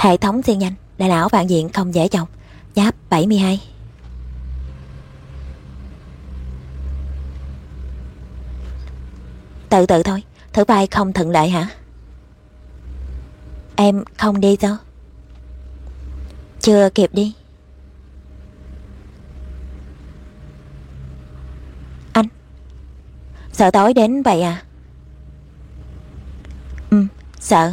Hệ thống siêu nhanh, đại não vạn diện không dễ chồng. Giáp 72. Tự tự thôi, thử vai không thuận lợi hả? Em không đi sao? Chưa kịp đi. Anh Sợ tối đến vậy à? Ừ, sợ.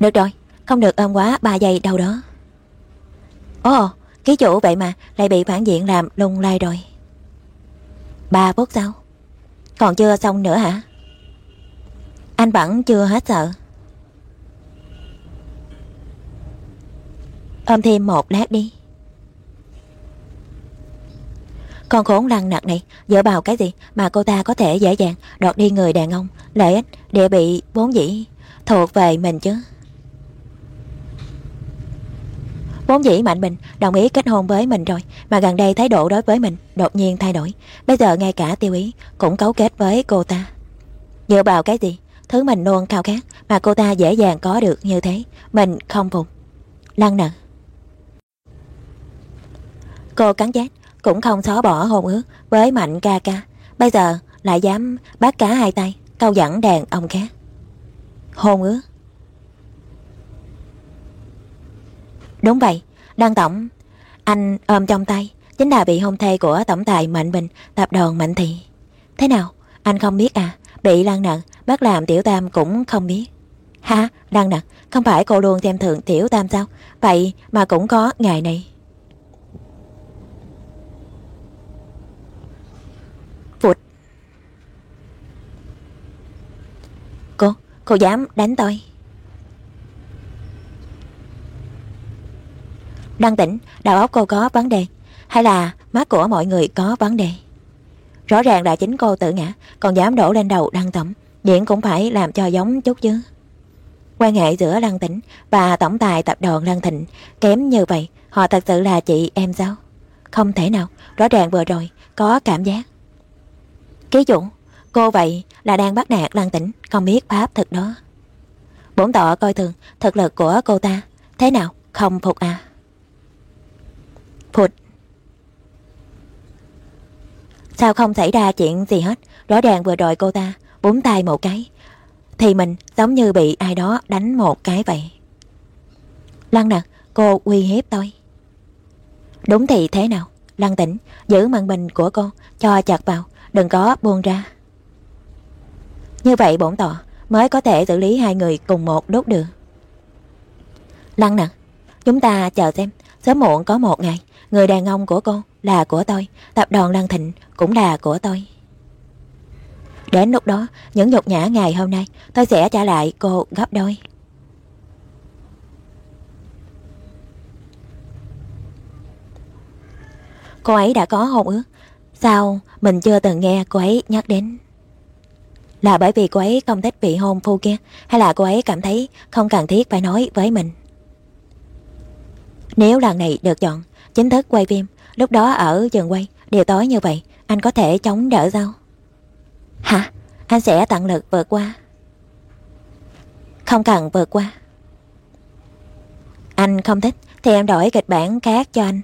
Được rồi, không được ôm quá 3 giây đâu đó. Ồ, ký chủ vậy mà lại bị phản diện làm lung lay rồi. 3 phút sau. Còn chưa xong nữa hả? Anh vẫn chưa hết sợ. Ôm thêm một lát đi. Con khốn lăng nặc này dựa vào cái gì mà cô ta có thể dễ dàng đọt đi người đàn ông, lợi ích, địa bị vốn dĩ thuộc về mình chứ. Vốn dĩ Mạnh Bình đồng ý kết hôn với mình rồi, Mà gần đây thái độ đối với mình đột nhiên thay đổi. Bây giờ ngay cả tiêu ý cũng cấu kết với cô ta. Dựa vào cái gì? Thứ mình luôn khao khát Mà cô ta dễ dàng có được như thế, Mình không phục. Lăng nợ. Cô cắn chết Cũng không xóa bỏ hôn ước với Mạnh ca ca. Bây giờ lại dám bắt cá hai tay, Câu dẫn đàn ông khác. Hôn ước. Đúng vậy, Đăng Tổng, anh ôm trong tay, chính là bị hôn thê của tổng tài Mạnh Bình, tập đoàn Mạnh Thị. Thế nào, anh không biết à, bị lan nặng, bắt làm tiểu tam cũng không biết. Hả, lan nặng, không phải cô luôn xem thường tiểu tam sao? Vậy mà cũng có ngày này. Phụt. Cô, cô dám đánh tôi. Đăng tỉnh, đầu óc cô có vấn đề Hay là mắt của mọi người có vấn đề Rõ ràng là chính cô tự ngã Còn dám đổ lên đầu Đăng Tổng diễn cũng phải làm cho giống chút chứ Quan hệ giữa Lăng Tĩnh và tổng tài tập đoàn Lăng Thịnh kém như vậy, họ thật sự là chị em sao? Không thể nào, rõ ràng vừa rồi có cảm giác. Ký chủ, cô vậy là đang bắt nạt Lăng Tĩnh, không biết pháp thực đó. Bổn tọa coi thường thực lực của cô ta, thế nào, không phục à? Phụt. Sao không xảy ra chuyện gì hết? Rõ ràng vừa rồi cô ta búng tay một cái, Thì mình giống như bị ai đó đánh một cái vậy. Lăng nè Cô uy hiếp tôi. Đúng thì thế nào? Lăng tỉnh Giữ màn bình của cô, Cho chặt vào, Đừng có buông ra. Như vậy bổn tọa Mới có thể xử lý hai người cùng một đốt được. Lăng nè Chúng ta chờ xem Sớm muộn có một ngày, Người đàn ông của cô là của tôi, Tập đoàn Lan Thịnh cũng là của tôi. Đến lúc đó, Những nhục nhã ngày hôm nay, Tôi sẽ trả lại cô gấp đôi. Cô ấy đã có hôn ước. Sao mình chưa từng nghe cô ấy nhắc đến? Là bởi vì cô ấy không thích vị hôn phu kia, Hay là cô ấy cảm thấy không cần thiết phải nói với mình? Nếu lần này được chọn, Chính thức quay phim, Lúc đó ở trường quay Đều tối như vậy, Anh có thể chống đỡ sao? Hả? Anh sẽ tận lực vượt qua. Không cần vượt qua. Anh không thích, Thì em đổi kịch bản khác cho anh.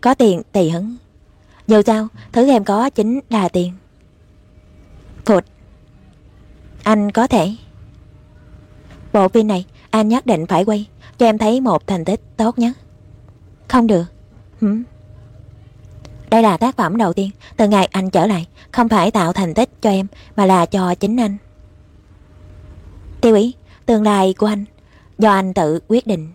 Có tiền tùy hứng. Dù sao, Thứ em có chính là tiền. Phụt. Anh có thể. Bộ phim này, anh nhất định phải quay cho em thấy một thành tích tốt nhất. Không được. Hử? Đây là tác phẩm đầu tiên Từ ngày anh trở lại, Không phải tạo thành tích cho em, Mà là cho chính anh. Tiêu ý, Tương lai của anh, Do anh tự quyết định.